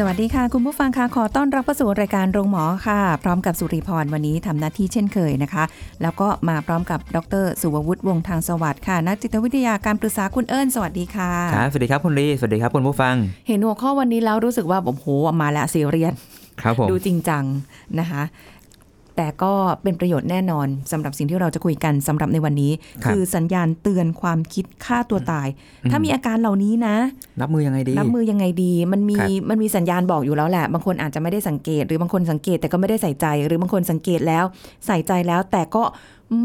สวัสดีค่ะ คุณผู้ฟังค่ะขอต้อนรับเข้าสู่รายการโรงหมอค่ะ พร้อมกับสุริพรวันนี้ทำหน้าที่เช่นเคยนะคะ แล้วก็มาพร้อมกับดรสุวัฒน์วงศ์ทางสวัสดิ์ค่ะนักจิตวิทยาการปรึกษาคุณเอิญสวัสดีค่ะครับสวัสดีครับคุณลีสวัสดีครับคุณผู้ฟัง เห็นหัวข้อวันนี้แล้วรู้สึกว่าโอ้โหมาแล้วซีเรียสครับผมดูจริงจังนะคะ แต่ก็เป็นประโยชน์แน่นอนสำหรับสิ่งที่เราจะคุยกันสำหรับในวันนี้ครับคือสัญญาณเตือนความคิดฆ่าตัวตาย ถ้ามีอาการเหล่านี้นะรับมือยังไงดีรับมือยังไงดี มันมีครับมันมีสัญญาณบอกอยู่แล้วแหละ บางคนอาจจะไม่ได้สังเกต หรือบางคนสังเกตแต่ก็ไม่ได้ใส่ใจ หรือบางคนสังเกตแล้ว ใส่ใจแล้วแต่ก็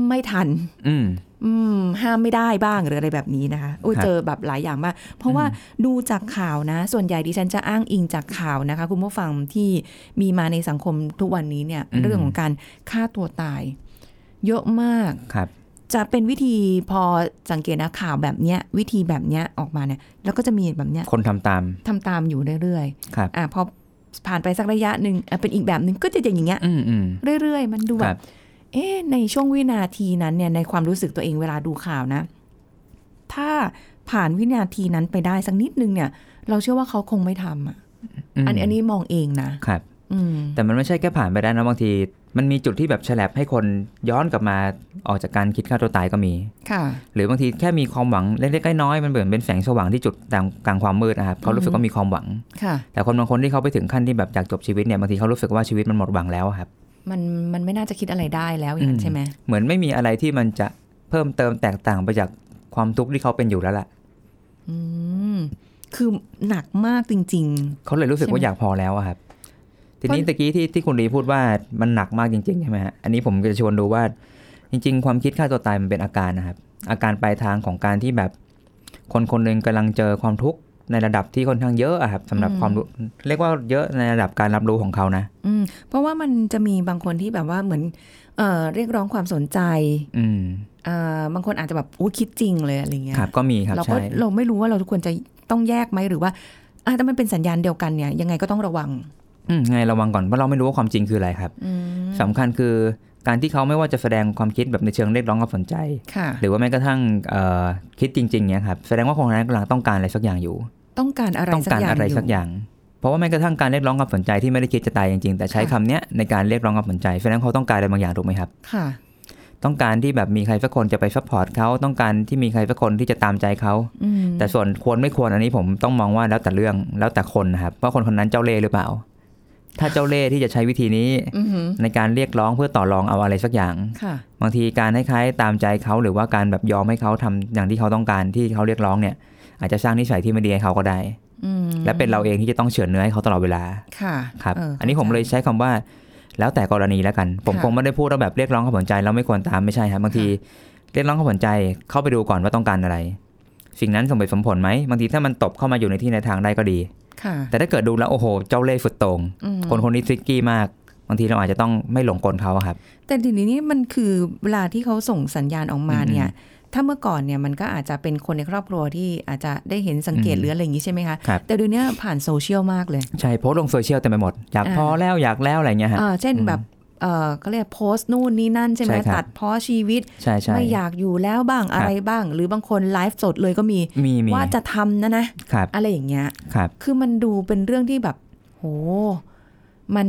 ไม่ทัน อืมอืมห้ามไม่ได้บ้างหรืออะไรแบบนี้นะคะอุ้ยครับเจอแบบหลายอย่างมาก เพราะว่าดูจากข่าวนะ ส่วนใหญ่ดิฉันจะอ้างอิงจากข่าวนะคะ คุณผู้ฟังที่มีมาในสังคมทุกวันนี้เนี่ย เรื่องของการฆ่าตัวตาย เยอะมากครับ จะเป็นวิธีพอสังเกตนะข่าวแบบเนี้ย วิธีแบบเนี้ยออกมาเนี่ย แล้วก็จะมีแบบเนี้ย คนทำตามทำตามอยู่เรื่อยครับๆอะพอผ่านไปสักระยะหนึ่งอะเป็นอีกแบบหนึ่งก็จะอย่างเงี้ยอืมอืมเรื่อยๆ มันดูคแบรับบ เอ๊ะในช่วงวินาทีนั้นเนี่ยในความรู้สึกตัวเองเวลาดูข่าวนะ ถ้าผ่านวินาทีนั้นไปได้สักนิดนึงเนี่ย เราเชื่อว่าเขาคงไม่ทำอะมอันอันนี้มองเองนะครับอืมแต่มันไม่ใช่แค่ผ่านไปได้นะบางที มันมีจุดที่แบบแฉลบให้คนย้อนกลับมาออกจากการคิดฆ่าตัวตายก็มีค่ะ หรือบางทีแค่มีความหวังเล็กๆน้อยๆมันเหมือนเป็นแสงสว่างที่จุดกลางกลางความมืดนะครับเขารู้สึกว่ามีความหวังค่ะ แต่คนบางคนที่เขาไปถึงขั้นที่แบบอยากจบชีวิตเนี่ยบางทีเขารู้สึกว่าชีวิตมันหมดหวังแล้วอะครับ มันมันไม่น่าจะคิดอะไรได้แล้วอย่างนั้อืนมใช่ไหมเหมือนไม่มีอะไรที่มันจะเพิ่มเติมแตกต่างไปจากความทุกข์ที่เขาเป็นอยู่แล้วล่ะอืมคือหนักมากจริงเขาเลยรู้สึกว่าใช่ไหมอยากพอแล้วอะครับ ทีนี้เพราะตะกี้ที่ที่คุณรีพูดว่ามันหนักมากจริงๆใช่ไหมฮะอันนี้ผมจะชวนดูว่า จริง ๆ ความคิดฆ่าตัวตายมันเป็นอาการนะครับ อาการปลายทางของการที่แบบ คนคนหนึ่งกำลังเจอความทุกข์ ในระดับที่ค่อนข้างเยอะอะครับสำหรับความรู้เรียกว่าเยอะในระดับการรับรู้ของเขานะๆอืมเพราะว่ามันจะมีบางคนที่แบบว่าเหมือนเอ่อเรียกร้องความสนใจ อืมอ่าบางคนอาจจะแบบอู้คิดจริงเลยอะไรเงี้ยครับก็มีครับเราก็ใช่เราไม่รู้ว่าเราทุกคนจะต้องแยกไหมหรือว่าอ่าถ้ามันเป็นสัญญาณเดียวกันเนี่ย ยังไงก็ต้องระวังอืมไงระวังก่อนเพราะเราไม่รู้ว่าความจริงคืออะไรครับอืมสำคัญคือการที่เขาไม่ว่าจะแสดงความคิดแบบในเชิงเรียกร้องความสนใจ ค่ะ หรือว่าแม้กระทั่งเอ่อคิดจริงๆเนี้ยครับแสดงว่าคนคนนั้นกำลังต้องการอะไรสักอย่างอยู่ ต้องการอะไรต้องสักการอย่างอะไรยู่สักอย่าง เพราะว่าแม้กระทั่งการเรียกร้องความสนใจที่ไม่ได้คิดจะตายจริงๆ แต่ใช้ค่ะคำเนี้ยในการเรียกร้องความสนใจแสดงว่าเขาต้องการอะไรบางอย่างถูกไหมครับ ค่ะ ต้องการที่แบบมีใครสักคนจะไป support เขาต้องการที่มีใครสักคนที่จะตามใจเขาอืมแต่ส่วนควรไม่ควรอันนี้ผมต้องมองว่าแล้วแต่เรื่องแล้วแต่คนนะครับว่าคนคนนั้นเจ้าเล่ห์หรือเปล่า ถ้าเจ้าเล่ห์ที่จะใช้วิธีนี้อือหือในการเรียกร้องเพื่อต่อรองเอาอะไรสักอย่างค่ะบางทีการให้คล้ายตามใจเขาหรือว่าการแบบยอมให้เขาทำอย่างที่เขาต้องการที่เขาเรียกร้องเนี่ย อาจจะสร้างนิสัยที่ไม่ดีให้เขาก็ได้อืมและเป็นเราเองที่จะต้องเฉือนเนื้อให้เขาตลอดเวลาค่ะครับเอันนี้ผมเลยใช้คำว่า แล้วแต่กรณีแล้วกัน ผมค่ะคงไม่ได้พูดว่าแบบเรียกร้องความสนใจแล้วไม่ควรตามไม่ใช่ครับบางทีเรียกร้องความสนใจเข้าไปดูก่อนว่าต้องการอะไร สิ่งนั้นสมเหตุสมผลไหมบางทีถ้ามันตบเข้ามาอยู่ในที่ในทางได้ก็ดีค่ะแต่ถ้าเกิดดูแล้วโอ้โห เจ้าเล่ห์สุดโต่งอืมคนคนนี้ tricky มากบางทีเราอาจจะต้องไม่หลงกลเขาอะครับ แต่ทีนี้นี่มันคือเวลาที่เขาส่งสัญญาณออกมาเนี่ย ถ้าเมื่อก่อนเนี่ยมันก็อาจจะเป็นคนในครอบครัวที่อาจจะได้เห็นสังเกตอืมหรืออะไรอย่างนี้ใช่ไหมคะครับแต่เดี๋ยวนี้ผ่านโซเชียลมากเลย ใช่โพสต์ลงโซเชียลเต็มไปหมด อยากอ่าพอแล้วอยากแล้วอะไรเงี้ยฮะอ่าเช่นอืมแบบเออก็เรียกโพสต์นู่นนี่นั่นใช่ไหมใช่ครับตัดเพ้อชีวิตใช่ใช่ไม่อยากอยู่แล้วบ้างอะไรบ้าง หรือบางคนไลฟ์สดเลยก็มีมีมีว่าจะทำนะนะครับอะไรอย่างเงี้ยครับคือมันดูเป็นเรื่องที่แบบ โห มัน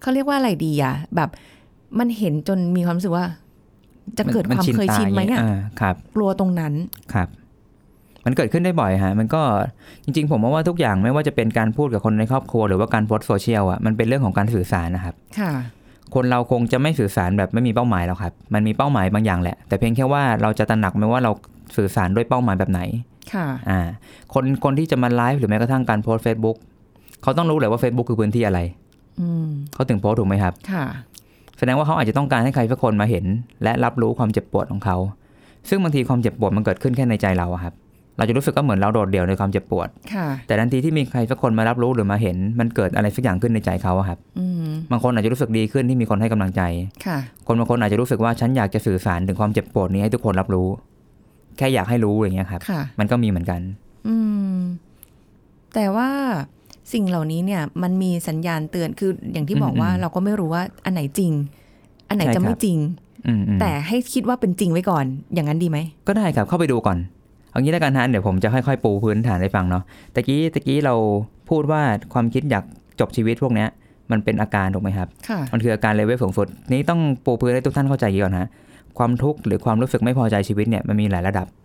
เขาเรียกว่าอะไรดีอะแบบมันเห็นจนมีความรู้สึกว่า จะเกิดความเคยชินไหมตาอะอ่าครับกลัวตรงนั้นครับ มันเกิดขึ้นได้บ่อยฮะ มันก็จริง ๆ ผมว่าทุกอย่างไม่ว่าจะเป็นการพูดกับคนในครอบครัวหรือว่าการโพสต์โซเชียลอะมันเป็นเรื่องของการสื่อสารนะครับ ค่ะ คนเราคงจะไม่สื่อสารแบบไม่มีเป้าหมายแล้วครับ มันมีเป้าหมายบางอย่างแหละ แต่เพียงแค่ว่าเราจะตระหนักไหมว่าเราสื่อสารด้วยเป้าหมายแบบไหน ค่ะ อ่า คนคนที่จะมาไลฟ์หรือแม้กระทั่งการโพสต์ Facebook เขาต้องรู้เลยว่า Facebook คือพื้นที่อะไรอืมเขาถึงโพสต์ถูกไหมครับ ค่ะ แสดงว่าเขาอาจจะต้องการให้ใครสักคนมาเห็น และรับรู้ความเจ็บปวดของเขา ซึ่งบางทีความเจ็บปวดมันเกิดขึ้นแค่ในใจเราอะครับ เราจะรู้สึกก็เหมือนเราโดดเดี่ยวในความเจ็บปวดค่ะแต่ทันทีที่มีใครสักคนมารับรู้หรือมาเห็น มันเกิดอะไรสักอย่างขึ้นในใจเขาอะครับอืมบางคนอาจจะรู้สึกดีขึ้นที่มีคนให้กำลังใจค่ะคนบางคนอาจจะรู้สึกว่าฉันอยากจะสื่อสารถึงความเจ็บปวดนี้ให้ทุกคนรับรู้ แค่อยากให้รู้อย่างเงี้ยครับค่ะมันก็มีเหมือนกัน อืมแต่ว่า สิ่งเหล่านี้เนี่ยมันมีสัญญาณเตือนคืออย่างที่บอกว่าอืมอืมเราก็ไม่รู้ว่าอันไหนจริง อันไหนใช่จะครับไม่จริงอืมอืมแต่ให้คิดว่าเป็นจริงไว้ก่อน อย่างนั้นดีไหม ก็ได้ครับเข้าไปดูก่อน เอางี้แล้วกันฮะเดี๋ยวผมจะค่อยๆปูพื้นฐานให้ฟังเนาะตะกี้ตะกี้เราพูดว่าความคิดอยากจบชีวิตพวกเนี้ย มันเป็นอาการถูกไหมครับค่ะมันคืออาการเลเวลสูงสุดนี้ต้องปูพื้นให้ทุกท่านเข้าใจก่อนฮะความทุกข์หรือความรู้สึกไม่พอใจชีวิตเนี่ยมันมีหลายระดับค่ะ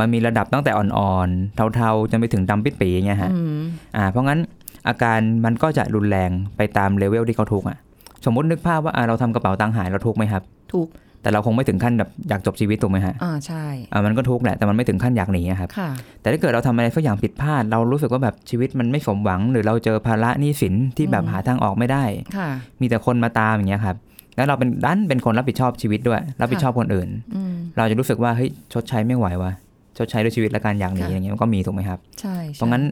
มันมีระดับตั้งแต่อ่อนๆ เทาๆ จนไปถึงดำปิดปีอย่างเงี้ยฮะอืมอ่า เพราะงั้นอาการมันก็จะรุนแรงไปตามเลเวลที่เขาทุกข์อะ สมมตินึกภาพว่าอ่าเราทำกระเป๋าตังค์หายเราทุกข์ไหมครับถูกแต่เราคงไม่ถึงขั้นแบบอยากจบชีวิตถูกไหมฮะ อ่าใช่อ่ามันก็ทุกข์แหละ แต่มันไม่ถึงขั้นอยากหนีอะครับค่ะแต่ถ้าเกิดเราทำอะไรสักอย่างผิดพลาด เรารู้สึกว่าแบบชีวิตมันไม่สมหวัง หรือเราเจอภาระหนี้สินที่แบบอืมหาทางออกไม่ได้ค่ะมีแต่คนมาตามอย่างเงี้ยครับ แล้วเราเป็นดันเป็นคนรับผิดชอบชีวิตด้วย รับผิดชอบคนอื่นอืมเราจะรู้สึกว่าเฮ้ยชดใช้ไม่ไหววะชดใช้ด้วยชีวิตและการอยากหนีค่ะอย่างเงี้ยมันก็มีถูกไหมครับใช่ใช่เพราะงั้น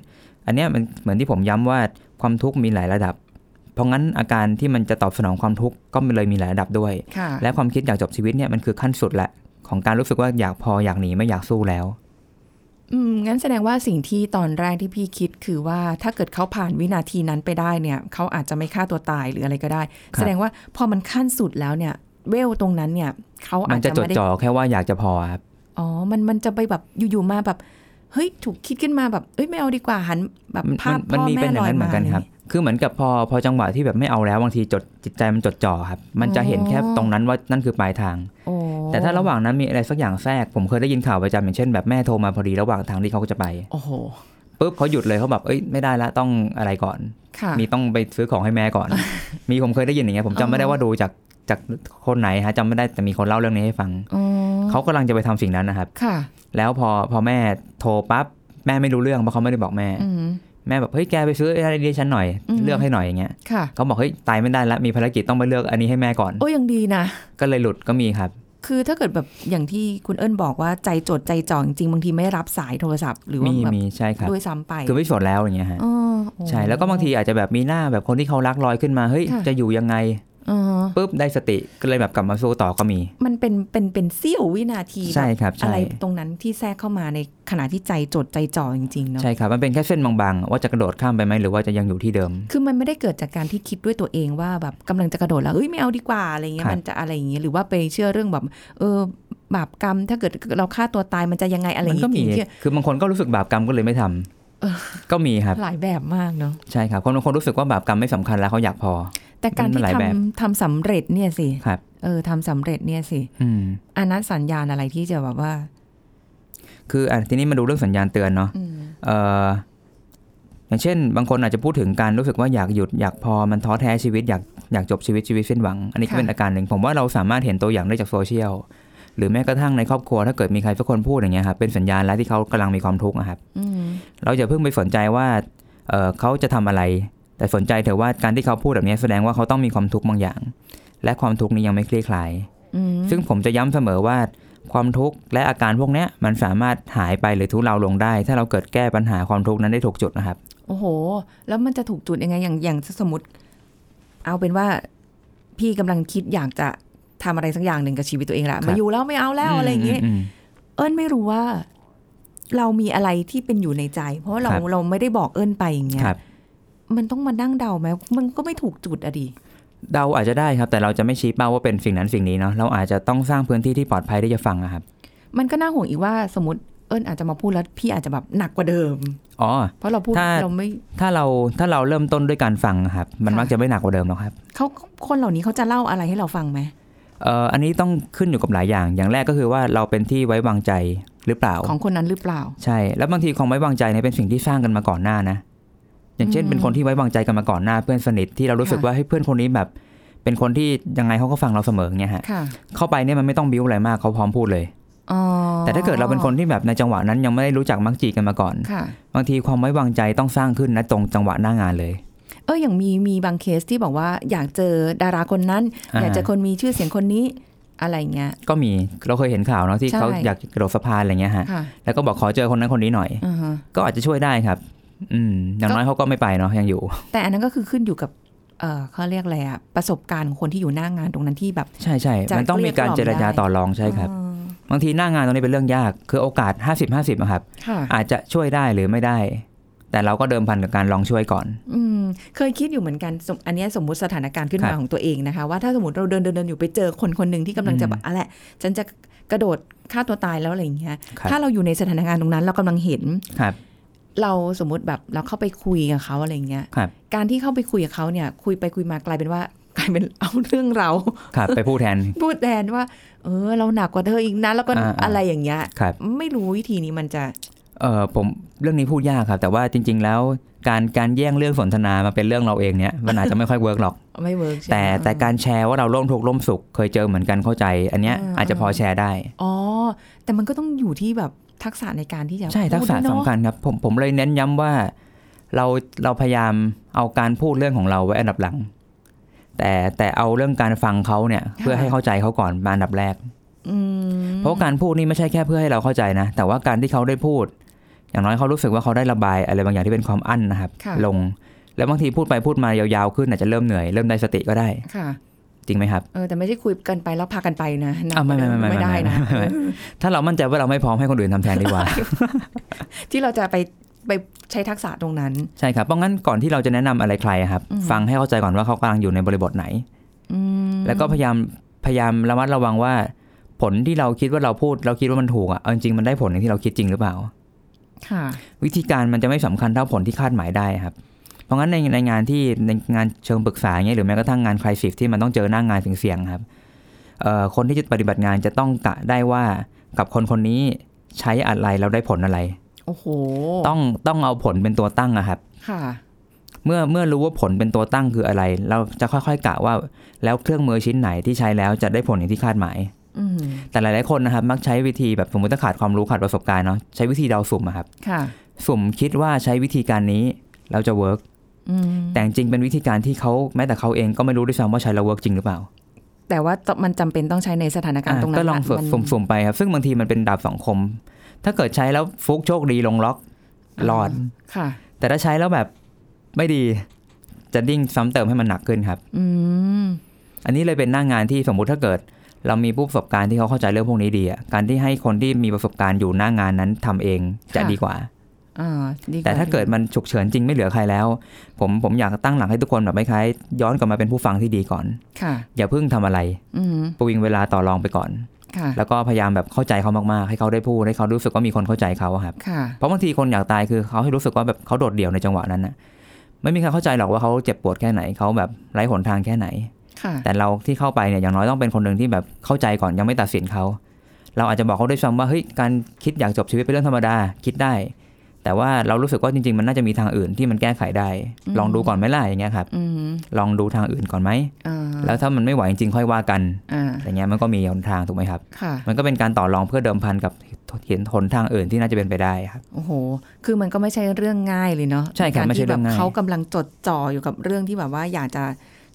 อันเนี้ยมันเหมือนที่ผมย้ำว่าความทุกข์มีหลายระดับ เพราะงั้นอาการที่มันจะตอบสนองความทุกข์ก็เลยมีหลายระดับด้วยค่ะและความคิดอยากจบชีวิตเนี่ยมันคือขั้นสุดแหละของการรู้สึกว่าอยากพออยากหนีไม่อยากสู้แล้ว อืมงั้นแสดงว่าสิ่งที่ตอนแรกที่พี่คิดคือว่าถ้าเกิดเขาผ่านวินาทีนั้นไปได้เนี่ยเขาอาจจะไม่ฆ่าตัวตายหรืออะไรก็ได้ครับแสดงว่าพอมันขั้นสุดแล้วเนี่ย เวลตรงนั้นเนี่ยเขามัอานจจะจะจดไม่ได้จ่อแค่ว่าอยากจะพอครับอ๋อ มันมันจะไปแบบอยู่ๆมาแบบเฮ้ยถูกคิดขึ้นมาแบบเอ้ยไม่เอาดีกว่าหันแบบมันภาพมันพ่อมีแม่เป็นอลย่าองยนั้นเหมืมาอนกันครับ คือเหมือนกับพอพอจังหวะที่แบบไม่เอาแล้วบางทีจดจิตใจมันจดจ่อครับ มันจะเห็นแค่ตรงนั้นว่านั่นคือปลายทางโอ้แต่ถ้าระหว่างนั้นมีอะไรสักอย่างแทรก ผมเคยได้ยินข่าวประจำอย่างเช่นแบบแม่โทรมาพอดีระหว่างทางที่เขาจะไป โอ้โหปุ๊บเขาหยุดเลยเขาแบบเอ้ยไม่ได้ละต้องอะไรก่อนค่ะมีต้องไปซื้อของให้แม่ก่อน มีผมเคยได้ยินอย่างเงี้ยผมจำไม่ได้ว่าดูจากจากคนไหนฮะจำไม่ได้แต่มีคนเล่าเรื่องนี้ให้ฟังอ๋อเขากำลังจะไปทำสิ่งนั้นนะครับค่ะ แล้วพอพอแม่โทรปั๊บแม่ไม่รู้เรื่องเพราะเขาไม่ได้บอกแม่อืม แม่แบบเฮ้ยแกไปซื้ออะไรดีฉันหน่อยอืมเลือกให้หน่อยอย่างเงี้ยค่ะเขาบอกเฮ้ยตายไม่ได้ละมีภารกิจต้องไปเลือกอันนี้ให้แม่ก่อน โอ้ยังดีนะ ก็เลยหลุดก็มีครับ คือถ้าเกิดแบบอย่างที่คุณเอิญบอกว่าใจจดใจจ่อจริงๆบางทีไม่รับสายโทรศัพท์หรือว่ามีแบบมีใช่ครับด้วยซ้ำไปคือไม่สดแล้วอย่างเงี้ยฮะอ๋อโอ้ใช่แล้วก็บางทีอาจจะแบบมีหน้าแบบคนที่เขารักลอยขึ้นมาเฮ้ยค่ะจะอยู่ยังไงอ๋อ ปุ๊บได้สติก็เลยแบบกลับมาสู้ต่อก็มี มันเป็นเป็นเป็นเสี้ยววินาทีใช่แบบครับอะใช่ไรตรงนั้นที่แทรกเข้ามาในขณะที่ใจจดใจจ่อจริงๆเนาะใช่ครับมันเป็นแค่เส้นบางๆ ว่าจะกระโดดข้ามไปไหมหรือว่าจะยังอยู่ที่เดิม คือมันไม่ได้เกิดจากการที่คิดด้วยตัวเองว่าแบบกำลังจะกระโดดแล้วเอ้ยไม่เอาดีกว่าอะไรเงี้คยรับมันจะอะไรอย่างเงี้ยหรือว่าไปเชื่อเรื่องแบบ เออบาปกรรมถ้าเกิดเราฆ่าตัวตายมันจะยังไงอะไรอมัย่างก็มีเงี้ยคือบางคนก็รู้สึกบาปกรรมก็เลยไม่ทำเออก็มีครับ หลายแบบมากเนาะใช่ครับคนบางคนรู้สึกว่าบาปกรรมไม่สำคัญแล้วเขาอยากพอ แต่การมันที่หลายแบบทำทำสำเร็จเนี่ยสิครับเออทำสำเร็จเนี่ยสิอืมอันนั้นสัญญาณอะไรที่จะแบบว่า คืออะทีนี้มาดูเรื่องสัญญาณเตือนเนาะอืมเอ่ออย่างเช่น บางคนอาจจะพูดถึงการรู้สึกว่าอยากหยุดอยากพอมันท้อแท้ชีวิตอยากอยากจบชีวิตชีวิตสิ้นหวัง อันนี้ก็เป็นอาการหนึ่งผมว่าเราสามารถเห็นตัวอย่างได้จากโซเชียลหรือแม้กระทั่งในครอบครัวถ้าเกิดมีใครสักคนพูดอย่างเงี้ยครับเป็นสัญญาณแล้วที่เขากำลังมีความทุกข์นะครับอืมเราอย่าเพิ่งไปสนใจว่าเอ่อเขาจะทำอะไร แต่สนใจเถอะว่าการที่เขาพูดแบบนี้แสดงว่าเขาต้องมีความทุกข์บางอย่าง และความทุกข์นี้ยังไม่คลี่คลายอืมซึ่งผมจะย้ำเสมอว่าความทุกข์และอาการพวกเนี้ยมันสามารถหายไปหรือทุเลาลงได้ ถ้าเราเกิดแก้ปัญหาความทุกข์นั้นได้ถูกจุดนะครับ โอ้โห แล้วมันจะถูกจุดยังไงอย่างอย่างสมมติ เอาเป็นว่าพี่กำลังคิดอยากจะทำอะไรสักอย่างหนึ่งกับชีวิตตัวเองละครับมาอยู่แล้วไม่เอาแล้วอะไรอย่างเงี้ยมเอิญไม่รู้ว่า เรามีอะไรที่เป็นอยู่ในใจ เพราะว่าเราครับเราไม่ได้บอกเอิญไปอย่างเงี้ยครับ มันต้องมานั่งเดาไหมมันก็ไม่ถูกจุดอะดิเดาอาจจะได้ครับ แต่เราจะไม่ชี้เป้าว่าเป็นสิ่งนั้นสิ่งนี้เนาะเราอาจจะต้องสร้างพื้นที่ที่ปลอดภัยที่จะฟังนะครับ มันก็น่าห่วงอีกว่าสมมติเอิญอาจจะมาพูดแล้วพี่อาจจะแบบหนักกว่าเดิมอ๋อเพราะเราพูดถ้าเราไม่ถ้าเราถ้าเราเริ่มต้นด้วยการฟังครับ มันค่ะมักจะไม่หนักกว่าเดิมหรอกครับเขาคนเหล่านี้เขาจะเล่าอะไรให้เราฟังไหมเอ่ออันนี้ต้องขึ้นอยู่กับหลายอย่าง อย่างแรกก็คือว่าเราเป็นที่ไว้วางใจหรือเปล่า ของคนนั้นหรือเปล่า ใช่ แล้วบางทีความไว้วางใจเนี่ยเป็นสิ่งที่สร้างกันมาก่อนหน้านะ อย่างเช่นอืมเป็นคนที่ไว้วางใจกันมาก่อนหน้าเพื่อนสนิทที่เรารู้สึกค่ะว่าให้ยเพื่อนคนนี้แบบ เป็นคนที่ยังไงเขาก็ฟังเราเสมอเงี้ยฮะค่ะเข้าไปเนี่ยมันไม่ต้องบิ้วอะไรมากเขาพร้อมพูดเลยอ๋อแต่ถ้าเกิดเราเป็นคนที่แบบในจังหวะนั้นยังไม่ได้รู้จักมักจีกันมาก่อนค่ะบางทีความไว้วางใจต้องสร้างขึ้นนะตรงจังหวะหน้างานเลยเอออย่างมีมีบางเคสที่บอกว่าอยากเจอดาราคนนั้นอ่าอยากเจอคนมีชื่อเสียงคนนี้อะไรเงี้ย ก็มีเราเคยเห็นข่าวเนาะที่ใช่เขาอยากกระโดดสะพานอะไรเงี้ยฮะค่ะแล้วก็บอกขอเจอคนนั้นคนนี้หน่อยอ่าฮะก็อาจจะช่วยได้ครับ อืมอย่างน้อยเขาก็ไม่ไปเนาะยังอยู่ แต่อันนั้นก็คือขึ้นอยู่กับเออเขาเรียกอะไรอะประสบการณ์ของคนที่อยู่หน้างานตรงนั้นที่แบบ ใช่ใช่จะมันต้องมีการเจรจาเกลี้ยกล่อมได้ต่อรองใช่ครับอ๋อบางทีหน้างานตรงนี้เป็นเรื่องยาก คือโอกาส 50 50อะครับค่ะอาจจะช่วยได้หรือไม่ได้ แต่เราก็เดิมพันกับการลองช่วยก่อน อืมเคยคิดอยู่เหมือนกันสมอันเนี้ยสมมุติสถานการณ์ขึ้นครัมาบของตัวเองนะคะ ว่าถ้าสมมติเราเดินเดินเดินอยู่ไปเจอคนคนหนึ่งที่กำลังจะอืมแบบอะไรฉันจะกระโดดฆ่าตัวตายแล้วอะไรอย่างเงี้ยครับถ้าเราอยู่ในสถานการณ์ตรงนั้นเรากำลังเห็นครับ เราสมมติแบบเราเข้าไปคุยกับเขาอะไรอย่างเงี้ยครับการที่เข้าไปคุยกับเขาเนี่ย คุยไปคุยมากลายเป็นว่ากลายเป็นเอาเรื่องเราครับไปพูดแทน พูดแทนว่า เออ เราหนักกว่าเธออีกนะแล้วก็อ่าๆอะไรอย่างเงี้ยครับไม่รู้วิธีนี้มันจะเออผมเรื่องนี้พูดยากครับ แต่ว่าจริง ๆ แล้วการการแย่งเรื่องสนทนามาเป็นเรื่องเราเองเนี่ยมันอาจจะไม่ค่อย work หรอกไม่ work ใช่ไหมแต่แต่การแชร์ว่าเราร่วมทุกข์ร่วมสุข เคยเจอเหมือนกันเข้าใจ อันเนี้ยอ่าอาจจะพอแชร์ได้ อ๋อ แต่มันก็ต้องอยู่ที่แบบ ทักษะในการที่จะใช่ทักษะพูดด้วยสำเนอะคัญครับผมผมเลยเน้นย้ำว่า เราเราพยายามเอาการพูดเรื่องของเราไว้อันดับหลัง แต่แต่เอาเรื่องการฟังเขาเนี่ย เพื่อให้เข้าใจเขาก่อนมาอันดับแรกอืมเพราะว่าการพูดนี่ไม่ใช่แค่เพื่อให้เราเข้าใจนะ แต่ว่าการที่เขาได้พูด อย่างน้อยเขารู้สึกว่าเขาได้ระบายอะไรบางอย่างที่เป็นความอั้นนะครับค่ะลงแล้วบางทีพูดไปพูดมายาวๆขึ้นอาจจะเริ่มเหนื่อยเริ่มได้สติก็ได้ค่ะ จริงไหมครับเออแต่ไม่ใช่คุยกันไปแล้วพากันไปนะนะอะไม่ไม่ไม่ไม่ไม่ได้นะไม่ไม่ไม่ถ้าเรามั่นใจว่าเราไม่พร้อมให้คนอื่นทำแทนดีกว่า ที่เราจะไปไปใช้ทักษะตรงนั้น ใช่ครับเพราะงั้นก่อนที่เราจะแนะนำอะไรใครอะครับอืมฟังให้เข้าใจก่อนว่าเขากำลังอยู่ในบริบทไหนอืมแล้วก็พยายามพยายามระมัดระวังว่า ผลที่เราคิดว่าเราพูด เราคิดว่ามันถูกอะเอาจริงๆมันได้ผลอย่างที่เราคิดจริงหรือเปล่า ค่ะ วิธีการมันจะไม่สำคัญเท่าผลที่คาดหมายได้ครับ เพราะงั้นในในงานที่ในงานเชิงปรึกษาเงี้ยหรือแม้กระทั่งงานคลายสิฟที่มันต้องเจอหน้างงานเสี่ยงๆครับเอ่อคนที่จะปฏิบัติงานจะต้องกะได้ว่ากับคนคนนี้ใช้อะไรแล้วได้ผลอะไรโอ้โหต้องต้องเอาผลเป็นตัวตั้งอะครับ ค่ะ เมื่อเมื่อรู้ว่าผลเป็นตัวตั้งคืออะไร เราจะค่อยๆกะว่า แล้วเครื่องมือชิ้นไหนที่ใช้แล้วจะได้ผลอย่างที่คาดหมายอืมแต่หลายๆคนนะครับ มักใช้วิธีแบบสมมติถ้าขาดความรู้ขาดประสบการณ์เนาะใช้วิธีเดาสุ่มอะครับ ค่ะ สุ่มคิดว่าใช้วิธีการนี้แล้วจะ work อืม แต่จริงๆเป็นวิธีการที่เขาแม้แต่เขาเองก็ไม่รู้ด้วยซ้ำว่าใช้แล้ว work จริงหรือเปล่า แต่ว่ามันจำเป็นต้องใช้ในสถานการณ์ตรงนั้นก็ลองะฝึกมันสุ่มๆไปครับ ซึ่งบางทีมันเป็นดาบสองคม ถ้าเกิดใช้แล้วฟลุกโชคดีลงล็อกรอดค่ะ แต่ถ้าใช้แล้วแบบไม่ดีจะยิ่งซ้ำเติมให้มันหนักขึ้นครับ อืมอันนี้เลยเป็นหน้างานที่สมมุติถ้าเกิด เรามีผู้ประสบการณ์ที่เขาเข้าใจเรื่องพวกนี้ดีอะการที่ให้คนที่มีประสบการณ์อยู่หน้างานนั้นทำเองจะดีกว่าอ่าดีว่ แต่ถ้าเกิดมันฉุกเฉินจริงไม่เหลือใครแล้ว ผมผมอยากตั้งหลักให้ทุกคนแบบไม่คล้ายย้อนกลับมาเป็นผู้ฟังที่ดีก่อนค่ะ อย่าเพิ่งทำอะไรอืมประวิงเวลาต่อรองไปก่อนค่ะแล้วก็พยายามแบบเข้าใจเขามากๆ ให้เขาได้พูดให้เขารู้สึกว่ามีคนเข้าใจเขาอะครับค่ะเพราะบางทีคนอยากตายคือเขาให้รู้สึกว่าแบบเขาโดดเดี่ยวในจังหวะนั้นนะไม่มีใครเข้าใจหรอกว่าเขาเจ็บปวดแค่ไหนเขาแบบไร้หนทางแค่ไหนค่ะแต่เราที่เข้าไปเนี่ยอย่างน้อยต้องเป็นคนหนึ่งที่แบบเข้าใจก่อนยังไม่ตัดสินเขาเราอาจจะบอกเขาด้วยซ้ำว่าเฮ้ยการคิดอยากจบชีวิตเป็นเรื่องธรรมดาคิดได้ แต่ว่าเรารู้สึกว่าจริงๆ มันน่าจะมีทางอื่นที่มันแก้ไขได้อืมลองดูก่อนไหมล่ะอย่างเงี้ยครับอืมลองดูทางอื่นก่อนไหมอ่าแล้วถ้ามันไม่ไหวจริงๆค่อยว่ากันอ่าอย่างเงี้ยมันก็มีหนทางถูกไหมครับค่ะมันก็เป็นการต่อรองเพื่อเดิมพันกับเห็นหนทางอื่นที่น่าจะเป็นไปได้ครับโอ้โห คือมันก็ไม่ใช่เรื่องง่ายเลยเนาะใช่ครับกาไม่ใช่ที่เรื่แบองบง่ายเขากำลังจดจ่ออยู่กับเรื่องที่แบบว่าอยากจะ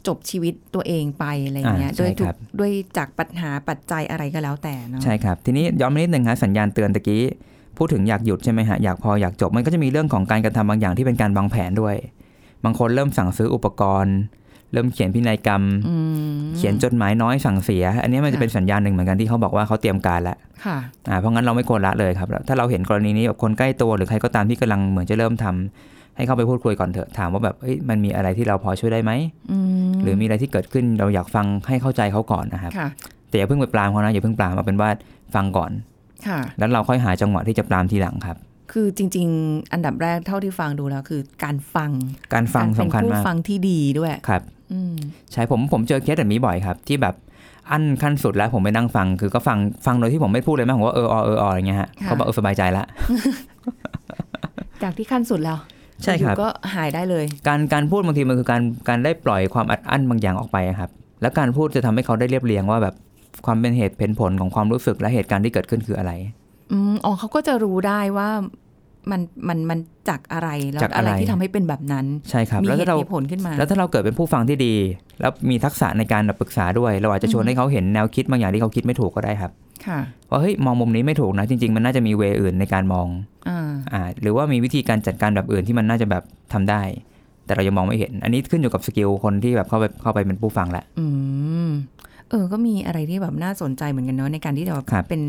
จบชีวิตตัวเองไปอะไรอย่างเงี้ยอ่าด้วยใช่ทุกครับด้วยจากปัญหาปัจจัยอะไรก็แล้วแต่เนาะใช่ครับ ทีนี้ย้อนมานิดนึงฮะสัญญาณเตือนตะกี้ พูดถึงอยากหยุดใช่ไหมฮะอยากพออยากจบมันก็จะมีเรื่องของการกระทำบางอย่างที่เป็นการวางแผนด้วย บางคนเริ่มสั่งซื้ออุปกรณ์ เริ่มเขียนพินัยกรรมอืมเขียนจดหมายน้อยสั่งเสีย อันนี้มันจะค่ะเป็นสัญญาณหนึ่งเหมือนกันที่เขาบอกว่าเขาเตรียมการแล้วค่ะอ่าเพราะงั้นเราไม่ควรละเลยครับแล้วถ้าเราเห็นกรณีนี้แบบคนใกล้ตัวหรือใครก็ตามที่กำลังเหมือนจะเริ่มทำให้เข้าไปพูดคุยก่อนเถอะถามว่าแบบเอ้ยมันมีอะไรที่เราพอช่วยได้ไหมอืมหรือมีอะไรที่เกิดขึ้นเราอยากฟังให้เข้าใจเขาก่อนนะครับค่ะแต่อย่าเพิ่งไปปรามเขานะอย่าเพิ่งปรามเอาเป็นว่าฟังก่อนค่ะ แล้วเราค่อยหาจังหวะที่จะปรามทีหลังครับ คือจริง ๆ อันดับแรกเท่าที่ฟังดูแล้วคือ การฟังการฟังกรสำเป็นคัญผู้มากฟังที่ดีด้วยครับอืมใช่ผมผมเจอเคสแบบนี้บ่อยครับ ที่แบบอันขั้นสุดแล้วผมไปนั่งฟัง คือก็ฟังฟังโดยที่ผมไม่พูดเลยแม่ผมว่าเออออเออออย่างเงี้ยฮะค่ะเขาบอกเออสบายใจละจากที่ขั้นสุดแล้วใช่ครับอยู่ก็หายได้เลย การการพูดบางทีมันคือการการได้ปล่อยความอัดอั้นบางอย่างออกไปอะครับ แล้วการพูดจะทำให้เขาได้เรียบเรียงว่าแบบ ความเป็นเหตุเป็นผลของความรู้สึกและเหตุการณ์ที่เกิดขึ้นคืออะไร อืมอ๋อเขาก็จะรู้ได้ว่ามันมันมันจากอะไรแล้วจากอะอะไรไรที่ทำให้เป็นแบบนั้น ใช่ครับมีแล้วเหถ้าตุเรามีผลขึ้นมา แล้วถ้าเราเกิดเป็นผู้ฟังที่ดี แล้วมีทักษะในการแบบปรึกษาด้วย เราอาจจะชวนให้เขาเห็นแนวคิดบางอย่างที่เขาคิดไม่ถูกก็ได้ครับ ค่ะว่าเฮ้ยมองมุมนี้ไม่ถูกนะ จริง ๆ มันน่าจะมีเวอื่นในการมองอ่าอ่าหรือว่ามีวิธีการจัดการแบบอื่นที่มันน่าจะแบบทำได้ แต่เรายังมองไม่เห็น อันนี้ขึ้นอยู่กับสกิลคนที่แบบเข้าไปเข้าไปเป็นผู้ฟังแหละอืม เออ ก็มีอะไรที่แบบน่าสนใจเหมือนกันเนาะในการที่จะแบบครับเป็น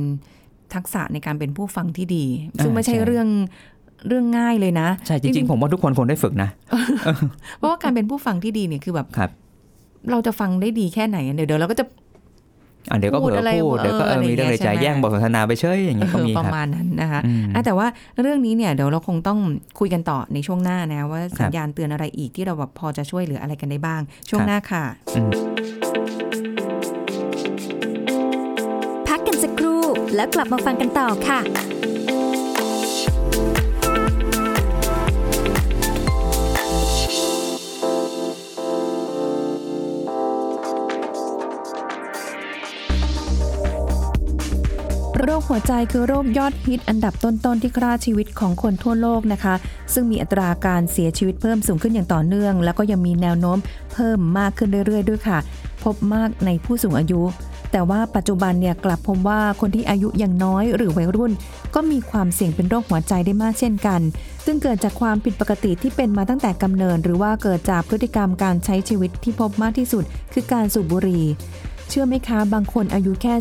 ทักษะในการเป็นผู้ฟังที่ดี ซึ่งอ่าไม่ใช่ใช่เรื่องเรื่องง่ายเลยนะ ใช่จริงๆ ผมว่าทุกคนควรได้ฝึกนะ เพราะว่าการเป็นผู้ฟังที่ดีเนี่ยคือแบบครับ เราจะฟังได้ดีแค่ไหนเดี๋ยวเดี๋ยวเราก็จะอะเดี๋ยวก็เผลพูดออะไรพูดเดี๋ยวก็เออเออมีเรื่องในใจอะไรอย่างเงี้ยแย่งใช่ไหมบทสนทนาไปเฉยอย่างเงี้ยก็มีเออประครับมาณนั้นนะคะอืมอะแต่ว่าเรื่องนี้เนี่ยเดี๋ยวเราคงต้องคุยกันต่อในช่วงหน้านะว่าครับสัญญาณเตือนอะไรอีกที่เราแบบพอจะช่วยเหลืออะไรกันได้บ้าง ช่วงครับหน้าค่ะ แล้วกลับมาฟังกันต่อค่ะโรคหัวใจคือโรคยอดฮิตอันดับต้นๆที่ฆ่าชีวิตของคนทั่วโลกนะคะ ซึ่งมีอัตราการเสียชีวิตเพิ่มสูงขึ้นอย่างต่อเนื่อง แล้วก็ยังมีแนวโน้มเพิ่มมากขึ้นเรื่อยๆ ด้วยค่ะ พบมากในผู้สูงอายุ แต่ว่าปัจจุบันเนี่ยกลับพบว่าคนที่อายุยังน้อยหรือวัยรุ่น ก็มีความเสี่ยงเป็นโรคหัวใจได้มากเช่นกัน ซึ่งเกิดจากความผิดปกติที่เป็นมาตั้งแต่กำเนิด หรือว่าเกิดจากพฤติกรรมการใช้ชีวิตที่พบมากที่สุด คือการสูบบุหรี่เชื่อไหมคะบางคนอายุแค่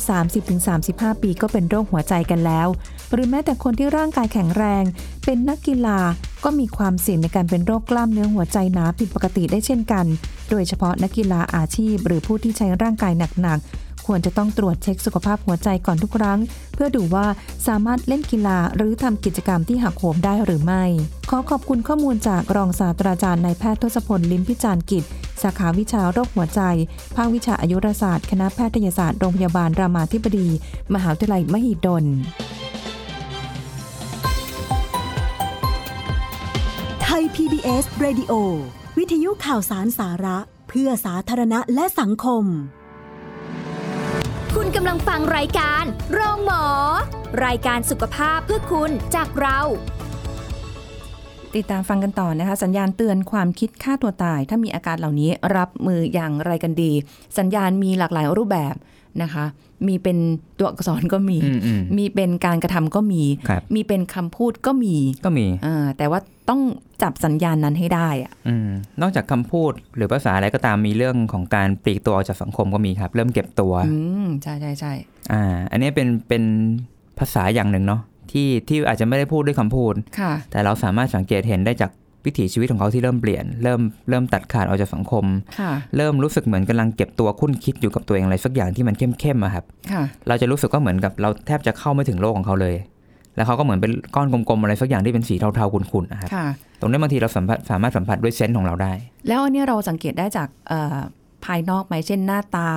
30-35 ปีก็เป็นโรคหัวใจกันแล้ว หรือแม้แต่คนที่ร่างกายแข็งแรง เป็นนักกีฬาก็มีความเสี่ยงในการเป็นโรคกล้ามเนื้อหัวใจหนาผิดปกติได้เช่นกัน โดยเฉพาะนักกีฬาอาชีพ หรือผู้ที่ใช้ร่างกายหนัก ควรจะต้องตรวจเช็คสุขภาพหัวใจก่อนทุกครั้ง เพื่อดูว่าสามารถเล่นกีฬาหรือทำกิจกรรมที่หักโหมได้หรือไม่ ขอขอบคุณข้อมูลจากรองศาสตราจารย์นายแพทย์ทศพลลิมพิจารณกิจ สาขาวิชาโรคหัวใจ ภาควิชาอายุรศาสตร์ คณะแพทยศาสตร์โรงพยาบาลรามาธิบดี มหาวิทยาลัยมหิดล ไทย PBS Radio วิทยุข่าวสารสาระ เพื่อสาธารณะและสังคม คุณกำลังฟังรายการ โรงหมอ รายการสุขภาพเพื่อคุณจากเรา ติดตามฟังกันต่อนะคะ สัญญาณเตือนความคิดฆ่าตัวตาย ถ้ามีอาการเหล่านี้รับมืออย่างไรกันดี สัญญาณมีหลากหลายรูปแบบนะคะ มีเป็นตัวอักษรก็มีอืมอืมมีเป็นการกระทำก็มีครับมีเป็นคำพูดก็มีก็มีอ่าแต่ว่าต้องจับสัญญาณนั้นให้ได้อะอืมนอกจากคำพูดหรือภาษาอะไรก็ตามมีเรื่องของการปลีกตัวออกจากสังคมก็มีครับ เริ่มเก็บตัว อืมใช่ใช่ใช่อ่า อันนี้เป็นเป็นภาษาอย่างหนึ่งเนาะ ที่ที่อาจจะไม่ได้พูดด้วยคำพูดค่ะแต่เราสามารถสังเกตเห็นได้จากวิถีชีวิตของเขาที่เริ่มเปลี่ยน เริ่มเริ่มตัดขาดออกจากสังคมค่ะเริ่มรู้สึกเหมือนกำลังเก็บตัวคุ้นคิดอยู่กับตัวเองอะไรสักอย่างที่มันเข้มๆอะครับค่ะเราจะรู้สึกว่าเหมือนกับเราแทบจะเข้าไม่ถึงโลกของเขาเลย แล้วเขาก็เหมือนเป็นก้อนกลมๆอะไรสักอย่างที่เป็นสีเทาๆขุ่นๆนะครับค่ะตรงนี้บางทีเราสัมผัสสามารถสัมผัสด้วยเซนส์ของเราได้ แล้วอันนี้เราสังเกตได้จากเอ่อภายนอกไหมเช่นหน้าตา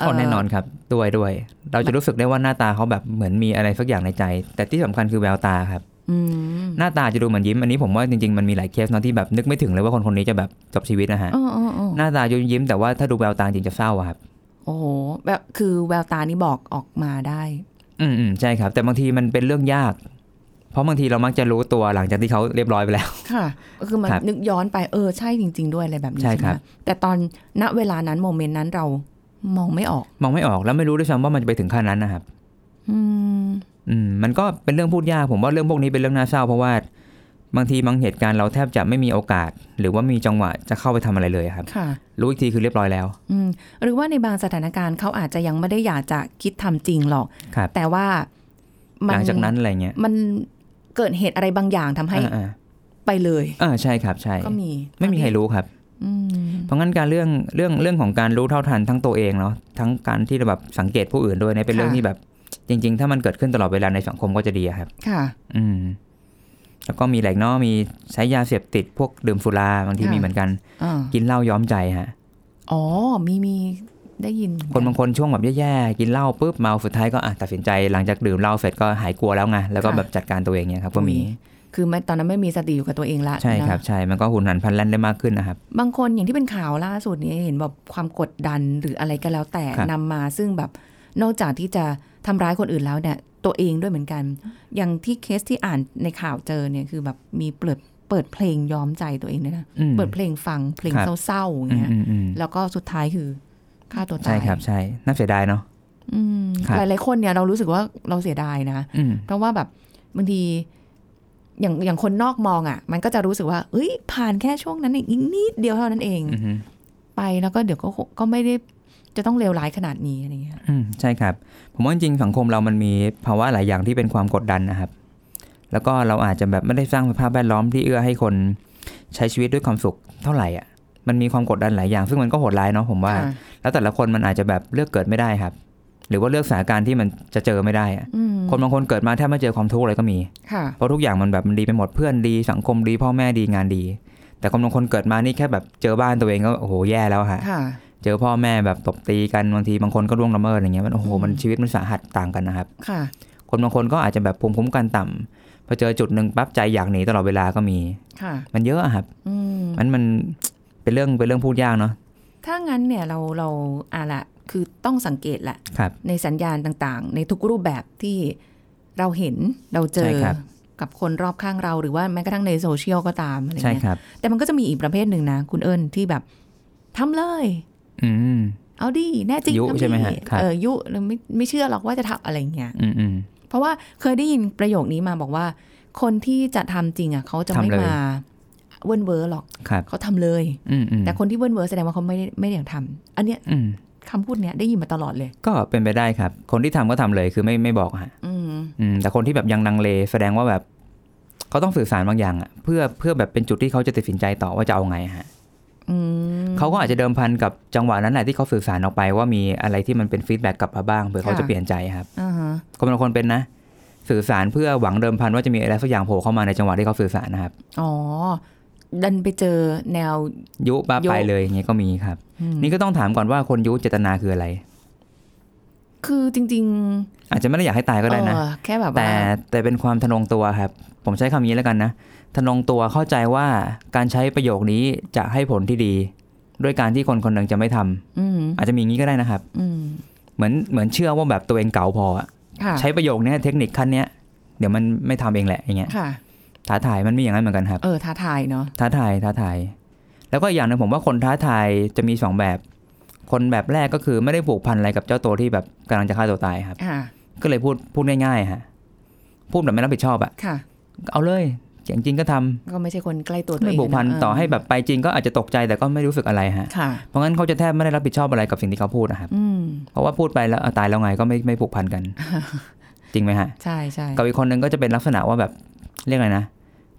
เก็แน่นอนครับด้วยด้วย เราจะรู้สึกได้ว่าหน้าตาเขาแบบเหมือนมีอะไรสักอย่างในใจ แต่ที่สำคัญคือแววตาครับอืมหน้าตาจะดูเหมือนยิ้มอันนี้ผมว่าจริงๆมันมีหลายเคสเนาะที่แบบนึกไม่ถึงเลยว่าคนคนนี้จะแบบจบชีวิตนะฮะอ๋ออ๋ออ๋อหน้าตายิ้มยิ้มแต่ว่าถ้าดูแววตาจริงจะเศร้าอะครับ โอ้โหแบบคือแววตานี่บอกออกมาได้ อืมอืมใช่ครับ แต่บางทีมันเป็นเรื่องยาก เพราะบางทีเรามักจะรู้ตัวหลังจากที่เขาเรียบร้อยไปแล้ว ค่ะ ก็คือมันครับนึกย้อนไปเออใช่จริง ๆ ด้วยอะไรแบบนี้ใช่ใช่ไหครัมบแต่ตอนณเวลานั้นโมเมนต์นั้นเรา มองไม่ออก มองไม่ออกแล้วไม่รู้ด้วยซ้ำว่ามันจะไปถึงขั้นนั้นนะครับ อืมอืมมันก็เป็นเรื่องพูดยากผมว่าเรื่องพวกนี้เป็นเรื่องน่าเศร้าเพราะว่าบางทีบางเหตุการณ์เราแทบจะไม่มีโอกาส หรือว่ามีจังหวะจะเข้าไปทำอะไรเลยครับค่ะรู้อีกทีคือเรียบร้อยแล้ว อืมหรือว่าในบางสถานการณ์เขาอาจจะยังไม่ได้อยากจะคิดทำจริงหรอกครับแต่ว่ามัหลังจากนั้นอะไรเงี้ย มันเกิดเหตุอะไรบางอย่างทำให้อ่าไปเลยอ่าใช่ครับ ใช่ก็มี ไม่มีใครรู้ครับ อืม เพราะงั้นการเรื่องเรื่องเรื่องของการรู้เท่าทันทั้งตัวเองเนาะทั้งการที่เราแบบสังเกตผู้อื่นด้วยเนี่ยเป็นเรื่องที่แบบ จริง ๆ ถ้ามันเกิดขึ้นตลอดเวลาในสังคมก็จะดีอะครับ ค่ะ อืม แล้วก็มีแหล่งเนาะมีใช้ยาเสพติดพวกดื่มสุราบางทีค่ะมีเหมือนกันอ่ากินเหล้าย้อมใจฮะอ๋อมีมีได้ยิน คนบางคนช่วงแบบแย่ๆกินเหล้าปุ๊บเมาสุดท้ายก็อะตัดสินใจหลังจากดื่มเหล้าเสร็จก็หายกลัวแล้วไงแล้วก็แบบจัดการตัวเองเนี่ยครับก็มี คือไม่ตอนนั้นไม่มีสติอยู่กับตัวเองละใช่ครับนะใช่ มันก็หุนหันพลันแล่นได้มากขึ้นนะครับ บางคนอย่างที่เป็นข่าวล่าสุดนี้เห็นแบบความกดดันหรืออะไรก็แล้วแต่ครับนำมาซึ่งแบบนอกจากที่จะทำร้ายคนอื่นแล้วเนี่ย ตัวเองด้วยเหมือนกัน อย่างที่เคสที่อ่านในข่าวเจอเนี่ยคือแบบมีเปิดเปิดเพลงย้อมใจตัวเองด้วยนะอืมเปิดเพลงฟังเพลงครับเศร้าๆอย่างอืมเงี้ยอืมอืมแล้วก็สุดท้ายคือฆ่าตัวตายใช่ครับใช่น่าเสียดายเนาะอืมครับหลายๆคนเนี่ยเรารู้สึกว่าเราเสียดายนะอืมเพราะว่าแบบบางที อย่างอย่างคนนอกมองอะ่ะ มันก็จะรู้สึกว่า เอ้ย ผ่านแค่ช่วงนั้นเองอีกนิดเดียวเท่านั้นเองอืมไปแล้วก็เดี๋ยวก็ก็ไม่ได้จะต้องเลวร้ายขนาดนี้อะไรเงี้ยอืมใช่ครับ ผมว่าจริงๆสังคมเรามันมีภาวะหลายอย่างที่เป็นความกดดันนะครับ แล้วก็เราอาจจะแบบไม่ได้สร้างสภาพแวดล้อมที่เอื้อให้คนใช้ชีวิตด้วยความสุขเท่าไหร่อะ มันมีความกดดันหลายอย่าง ซึ่งมันก็โหดร้ายเนาะผมว่าค่ะแล้วแต่ละคนมันอาจจะแบบเลือกเกิดไม่ได้ครับ หรือว่าเลือกสถานการณ์ที่มันจะเจอไม่ได้อะอืมคนบางคนเกิดมาแทบไม่เจอความทุกข์เลยก็มีค่ะเพราะทุกอย่างมันแบบมันดีไปหมดเพื่อนดีสังคมดีพ่อแม่ดีงานดี แต่คนบางคนเกิดมานี่แค่แบบเจอบ้านตัวเองก็โอ้โหแย่แล้วฮะค่ะ เจอพ่อแม่แบบตบตีกันบางทีบางคนก็ร่วงละเมิดอย่างเงี้ยมันโอ้โหอืมมันชีวิตมันสาหัสต่างกันนะครับค่ะคนบางคนก็อาจจะแบบภูมิคุ้มกันต่ำพอเจอจุดหนึ่งปั๊บใจอยากหนีตลอดเวลาก็มีค่ะ มันเยอะอะครับอืมมันมันเป็นเรื่องเป็นเรื่องพูดยากเนาะถ้างั้นเนี่ยเราเราอะละ คือต้องสังเกตแหละครับในสัญญาณต่างๆ ในทุกรูปแบบที่เราเห็นเราเจใช่อครับกับคนรอบข้างเราหรือว่าแม้กระทั่งในโซเชียลก็ตามอะไรใช่เงี้ยครับแต่มันก็จะมีอีกประเภทหนึ่งนะ คุณเอิญที่แบบทำเลยอืมเอาดิแน่จริงยุทำดิใช่ไหมฮะครับเออยุเราไม่ไม่เชื่อหรอกว่าจะทำอะไรเงี้ยอืมอืมเพราะว่าเคยได้ยินประโยคนี้มาบอกว่า คนที่จะทำจริงอะเขาจะไม่ทำเลยมาเวิร์นเวอร์หรอกครับเขาทำเลยอืมอืมแต่คนที่เวิร์นเวอร์แสดงว่าเขาไม่ได้ไม่ได้อยากทำอันเนี้ยอืม คำพูดเนี้ยได้ยินมาตลอดเลย ก็เป็นไปได้ครับ คนที่ทำก็ทำเลยคือไม่ไม่บอกฮะอืมอืมแต่คนที่แบบยังลังเลแสดงว่าแบบเขาต้องสื่อสารบางอย่างอะเพื่อเพื่อแบบเป็นจุดที่เขาจะตัดสินใจต่อว่าจะเอาไงฮะอืมเขาก็อาจจะเดิมพันกับจังหวะนั้นแหละที่เขาสื่อสารออกไปว่ามีอะไรที่มันเป็น feedback กลับมาบ้างเผื่อเขาค่ะจะเปลี่ยนใจครับอ่าฮะคนบางคนเป็นนะ สื่อสารเพื่อหวังเดิมพันว่าจะมีอะไรสักอย่างโผล่เข้ามาในจังหวะที่เขาสื่อสารนะครับ อ๋อ ดันไปเจอแนว ยุบ้ายุไปเลยอย่างเงี้ยก็มีครับอืมนี่ก็ต้องถามก่อนว่าคนยุเจตนาคืออะไร คือจริงอาจจะไม่ได้อยากให้ตายๆก็ได้นะเออแค่แบบแต่ว่าแต่เป็นความทะนงตัวครับ ผมใช้คำนี้แล้วกันนะทะนงตัวเข้าใจว่าการใช้ประโยคนี้จะให้ผลที่ดี ด้วยการที่คนคนหนึ่งจะไม่ทำอืมอาจจะมีอย่างนี้ก็ได้นะครับ อืมเหมือนเหมือนเชื่อว่าแบบตัวเองเก่าพออะค่ะใช้ประโยคเนี้ยเทคนิคขั้นเนี้ยเดี๋ยวมันไม่ทำเองแหละอย่างเงี้ยค่ะ ท้าทายมันมีอย่างนั้นเหมือนกันครับ เออท้าทายเนาะท้าทายท้าทาย แล้วก็อีกอย่างหนึ่งผมว่าคนท้าทายจะมีสองแบบ คนแบบแรกก็คือไม่ได้ผูกพันอะไรกับเจ้าตัวที่แบบกำลังจะฆ่าตัวตายครับค่ะก็เลยพูดพูดง่ายๆฮะพูดแบบไม่รับผิดชอบอะค่ะ เอาเลยจริงๆก็ทำก็ไม่ใช่คนใกล้ตัวตัวไม่เองผูกพันนะต่อให้แบบไปจริงก็อาจจะตกใจแต่ก็ไม่รู้สึกอะไรฮะค่ะเพราะงั้นเขาจะแทบไม่ได้รับผิดชอบอะไรกับสิ่งที่เขาพูดนะครับอืมเพราะว่าพูดไปแล้วเอาตายแล้วไงก็ไม่ไม่ผูกพันกัน จริงไหมฮะใช่ใช่กับอีกคนนึงก็จะเป็นลักษณะว่าแบบเรียกอะไรนะ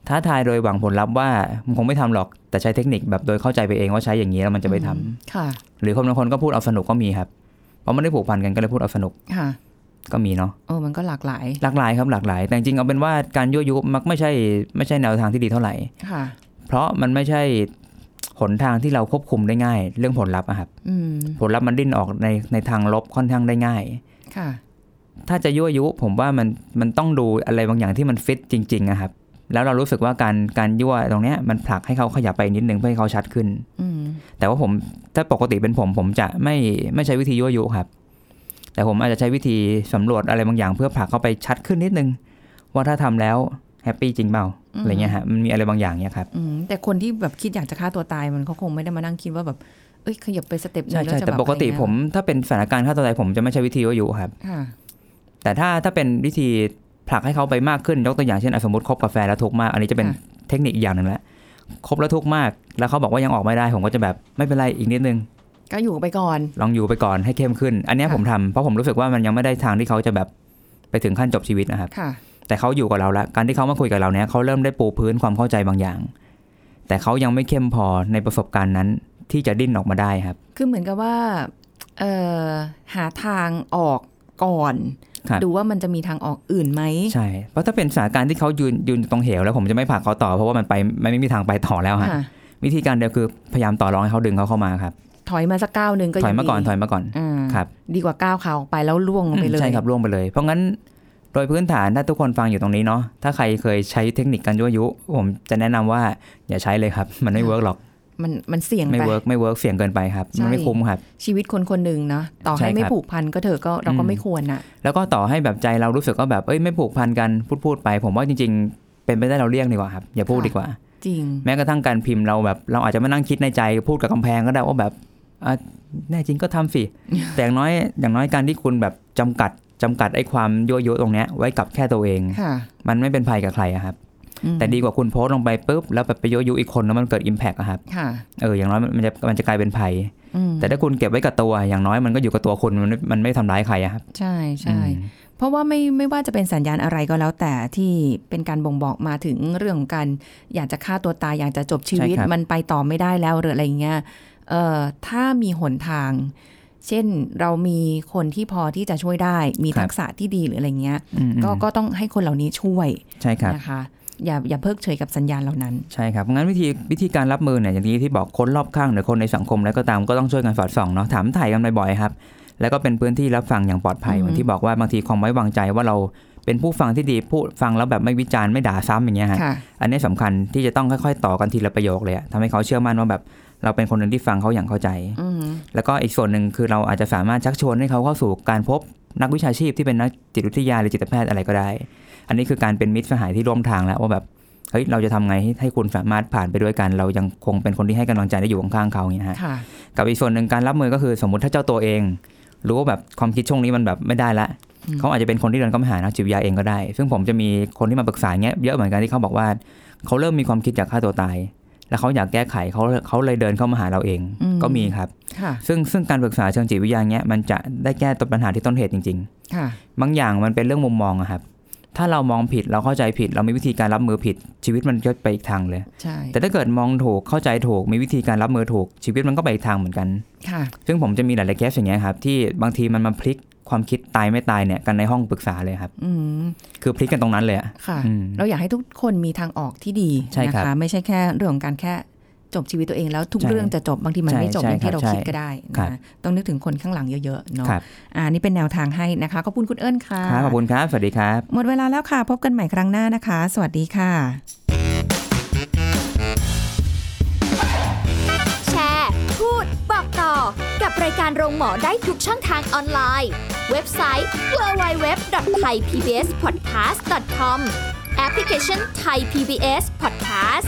ท้าทายโดยหวังผลลัพธ์ว่ามันคงไม่ทำหรอกแต่ใช้เทคนิคแบบโดยเข้าใจไปเองว่าใช้อย่างนี้แล้วมันจะไปทำอืมค่ะ หรือคนบางคนก็พูดเอาสนุกก็มีครับเพราะไม่ได้ผูกพันกันก็เลยพูดเอาสนุกค่ะ ก็มีเนาะเออมันก็หลากหลาย หลากหลายครับหลากหลาย แต่จริงๆเอาเป็นว่าการยั่วยุมักไม่ใช่ไม่ใช่แนวทางที่ดีเท่าไหร่ค่ะ เพราะมันไม่ใช่หนทางที่เราควบคุมได้ง่าย เรื่องผลลัพธ์อะครับอืมผลลัพธ์มันดิ้นออกในในทางลบค่อนข้างได้ง่ายค่ะ ถ้าจะยั่วยุ ผมว่ามันมันต้องดูอะไรบางอย่างที่มันฟิตจริงๆอะครับ แล้วเรารู้สึกว่าการการยั่วตรงเนี้ยมันผลักให้เขาขยับไปนิดนึงเพื่อให้เขาชัดขึ้นอืมแต่ว่าผมถ้าปกติเป็นผม ผมจะไม่ไม่ใช้วิธียั่วยุครับ แต่ผมอาจจะใช้วิธีสำรวจอะไรบางอย่าง เพื่อผลักเข้าไปชัดขึ้นนิดนึง ว่าถ้าทำแล้วhappy จริงเปล่าอะไรเงี้ยฮะมันมีอะไรบางอย่างเนี้ยครับอืมแต่คนที่แบบคิดอยากจะฆ่าตัวตายมันเขาคงไม่ได้มานั่งคิดว่าแบบเอ้ยขยับไป step หนึ่งใช่แล้วใช่จะแต่แบบปกติอะไรเงี้ยผมถ้าเป็นสถานการณ์ฆ่าตัวตายผมจะไม่ใช้วิธียั่วยุครับค่ะแต่ถ้าถ้าเป็นวิธี ผลักให้เขาไปมากขึ้นยกตัวอย่างเช่นอะสมมติคบกับแฟนแล้วทุกข์มาก อันนี้จะเป็นค่ะเทคนิคอีกอย่างหนึ่งละคบแล้วทุกข์มาก แล้วเขาบอกว่ายังออกไม่ได้ ผมก็จะแบบไม่เป็นไรอีกนิดนึง ก็อยู่ไปก่อน ลองอยู่ไปก่อนให้เข้มขึ้น อันเนี้ยค่ะผมทำเพราะผมรู้สึกว่ามันยังไม่ได้ทางที่เขาจะแบบไปถึงขั้นจบชีวิตนะครับค่ะแต่เขาอยู่กับเราแล้วการที่เขามาคุยกับเราเนี้ยเขาเริ่มได้ปูพื้นความเข้าใจบางอย่าง แต่เขายังไม่เข้มพอในประสบการณ์นั้นที่จะดิ้นออกมาได้ครับ คือเหมือนกับว่าเอ่อหาทางออกก่อนครับ ดูว่ามันจะมีทางออกอื่นไหมใช่เพราะถ้าเป็นสถานการณ์ที่เขายืนยืนอยู่ตรงเหวแล้วผมจะไม่ผลักเขาต่อเพราะว่ามันไปไม่ไม่มีทางไปต่อแล้วฮะค่ะวิธีการเดียวคือพยายามต่อรองให้เขาดึงเขาเข้ามาครับถอยมาสักก้าวหนึ่งก็ถอยงมาก่อนดีถอยมาก่อนอ่าครับ ดีกว่าก้าวขาออกไปแล้วร่วงลงไปเลยใช่ครับร่วงไปเลย เพราะงั้นโดยพื้นฐานถ้าทุกคนฟังอยู่ตรงนี้เนาะถ้าใครเคยใช้เทคนิคการยั่วยุ ผมจะแนะนำว่าอย่าใช้เลยครับ มันไม่ work หรอก มันมันเสี่ยงไม่ไป workไม่ work เสี่ยงเกินไปครับใช่มันไม่คุ้มครับ ชีวิตคนคนหนึ่งเนาะต่อใช่ให้ไม่ครับผูกพันก็เถอะก็เราก็อืมไม่ควรอะแล้วก็ต่อให้แบบใจเรารู้สึกว่าแบบเอ้ยไม่ผูกพันกันพูดพูดไป ผมว่าจริง ๆ เป็นไปได้เราเลี่ยงดีกว่าครับ อย่าพูดค่ะดีกว่า จริง แม้กระทั่งการพิมพ์เราแบบ เราอาจจะมานั่งคิดในใจพูดกับกำแพงก็ได้ว่าแบบอะแน่จริงก็ทำสิแต่อย่างน้อยอย่างน้อยการที่คุณแบบจำกัดจำกัดไอ้ความยั่วยุตรงเนี้ยไว้กับแค่ตัวเองค่ะมันไม่เป็นภัยกับใครอะครับอืม แต่ดีกว่าคุณโพสต์ลงไปปุ๊บแล้วแบบไปยั่วยุอีกคนแล้วมันเกิดอิมแพกอะครับค่ะเอออย่างน้อยมันจะมันจะกลายเป็นภัยอืมแต่ถ้าคุณเก็บไว้กับตัวอย่างน้อยมันก็อยู่กับตัวคุณมันไม่มันไม่ทำร้ายใครอะครับใช่ใช่อืมเพราะว่าไม่ไม่ว่าจะเป็นสัญญาณอะไรก็แล้วแต่ที่เป็นการบ่งบอกมาถึงเรื่องของการอยากจะฆ่าตัวตายอยากจะจบชีวิตใช่ครับมันไปต่อไม่ได้แล้วหรืออะไรเงี้ยเอ่อถ้ามีหนทาง เช่นเรามีคนที่พอที่จะช่วยได้ มีทักษะที่ดีหรืออะไรเงี้ยอืมก็ก็ต้องให้คนเหล่านี้ช่วยใช่ครับนะคะ อย่าอย่าเพิกเฉยกับสัญญาณเหล่านั้น ใช่ครับ งั้นวิธีวิธีการรับมือเนี่ยอย่างที่ที่บอกคนรอบข้างหรือคนในสังคมแล้วก็ตามก็ต้องช่วยกันสอดส่องเนาะถามถ่ายกันบ่อยๆครับ แล้วก็เป็นพื้นที่รับฟังอย่างปลอดภัยอือฮึเหมือนที่บอกว่าบางทีความไว้วางใจว่าเราเป็นผู้ฟังที่ดีพูดฟังแล้วแบบไม่วิจารณ์ไม่ด่าซ้ำอย่างเงี้ยฮะค่ะอันนี้สำคัญที่จะต้องค่อยๆ ต่อกันทีละประโยคเลยอะทำให้เขาเชื่อมั่นว่าแบบเราเป็นคนหนึ่งที่ฟังเขาอย่างเข้าใจอืมแล้วก็อีกส่วนหนึ่งคือเราอาจจะสามารถชักชวนให้เขาเข้าสู่การพบนักวิชาชีพที่เป็นนักจิตวิทยาหรือจิตแพทย์อะไรก็ได้ อันนี้คือการเป็นมิตรสหายที่ร่วมทางแล้วว่าแบบเฮ้ยเราจะทำไงให้ให้คุณสามารถผ่านไปด้วยกัน เรายังคงเป็นคนที่ให้กำลังใจได้อยู่ข้างๆเขาอย่างเงี้ยฮะค่ะกับอีกส่วนหนึ่งการรับมือก็คือสมมุติถ้าเจ้าตัวเอง รู้ว่าแบบความคิดช่วงนี้มันแบบไม่ได้ละอืมเขาอาจจะเป็นคนที่เดินเข้ามาหานักจิตวิทยาเองก็ได้ ซึ่งผมจะมีคนที่มาปรึกษาเงี้ยเยอะเหมือนกันที่เขาบอกว่าเขาเริ่มมีความคิดอยากฆ่าตัวตาย แล้วเขาอยากแก้ไขเขาเขาเลยเดินเข้ามาหาเราเองอืมก็มีครับค่ะซึ่งซึ่งการปรึกษาเชิงจิตวิทยาเนี้ยมันจะได้แก้ต้นปัญหาที่ต้นเหตุจริงค่ะๆบางอย่างมันเป็นเรื่องมุมมองอะครับ ถ้าเรามองผิดเราเข้าใจผิด เรามีวิธีการรับมือผิด ชีวิตมันก็ไปอีกทางเลยใช่แต่ถ้าเกิดมองถูกเข้าใจถูก มีวิธีการรับมือถูก ชีวิตมันก็ไปอีกทางเหมือนกันค่ะซึ่งผมจะมีหลายๆเคสอย่างเงี้ยครับที่บางทีมันมาพลิกความคิดตายไม่ตายเนี่ยกันในห้องปรึกษาเลยครับอืมคือพลิกกันตรงนั้นเลยอะค่ะอืมเราอยากให้ทุกคนมีทางออกที่ดีใช่นะครับคะ ไม่ใช่แค่เรื่องของการแค่ จบชีวิตตัวเองแล้วทุกใช่เรื่องจะจบบางทีมันใช่ไม่จบใช่อย่างที่เราครับคิดก็ได้ครับนะต้องนึกถึงคนข้างหลังเยอะๆเนาะครับอ่านี่เป็นแนวทางให้นะคะขอบคุณคุณเอิญค่ะครับขอบคุณครับ สวัสดีครับ หมดเวลาแล้วค่ะ พบกันใหม่ครั้งหน้านะคะ สวัสดีค่ะ แชร์ พูด บอกต่อ กับรายการโรงหมอได้ทุกช่องทางออนไลน์ เว็บไซต์ www.thaipbspodcast.com แอปพลิเคชัน Thai PBS Podcast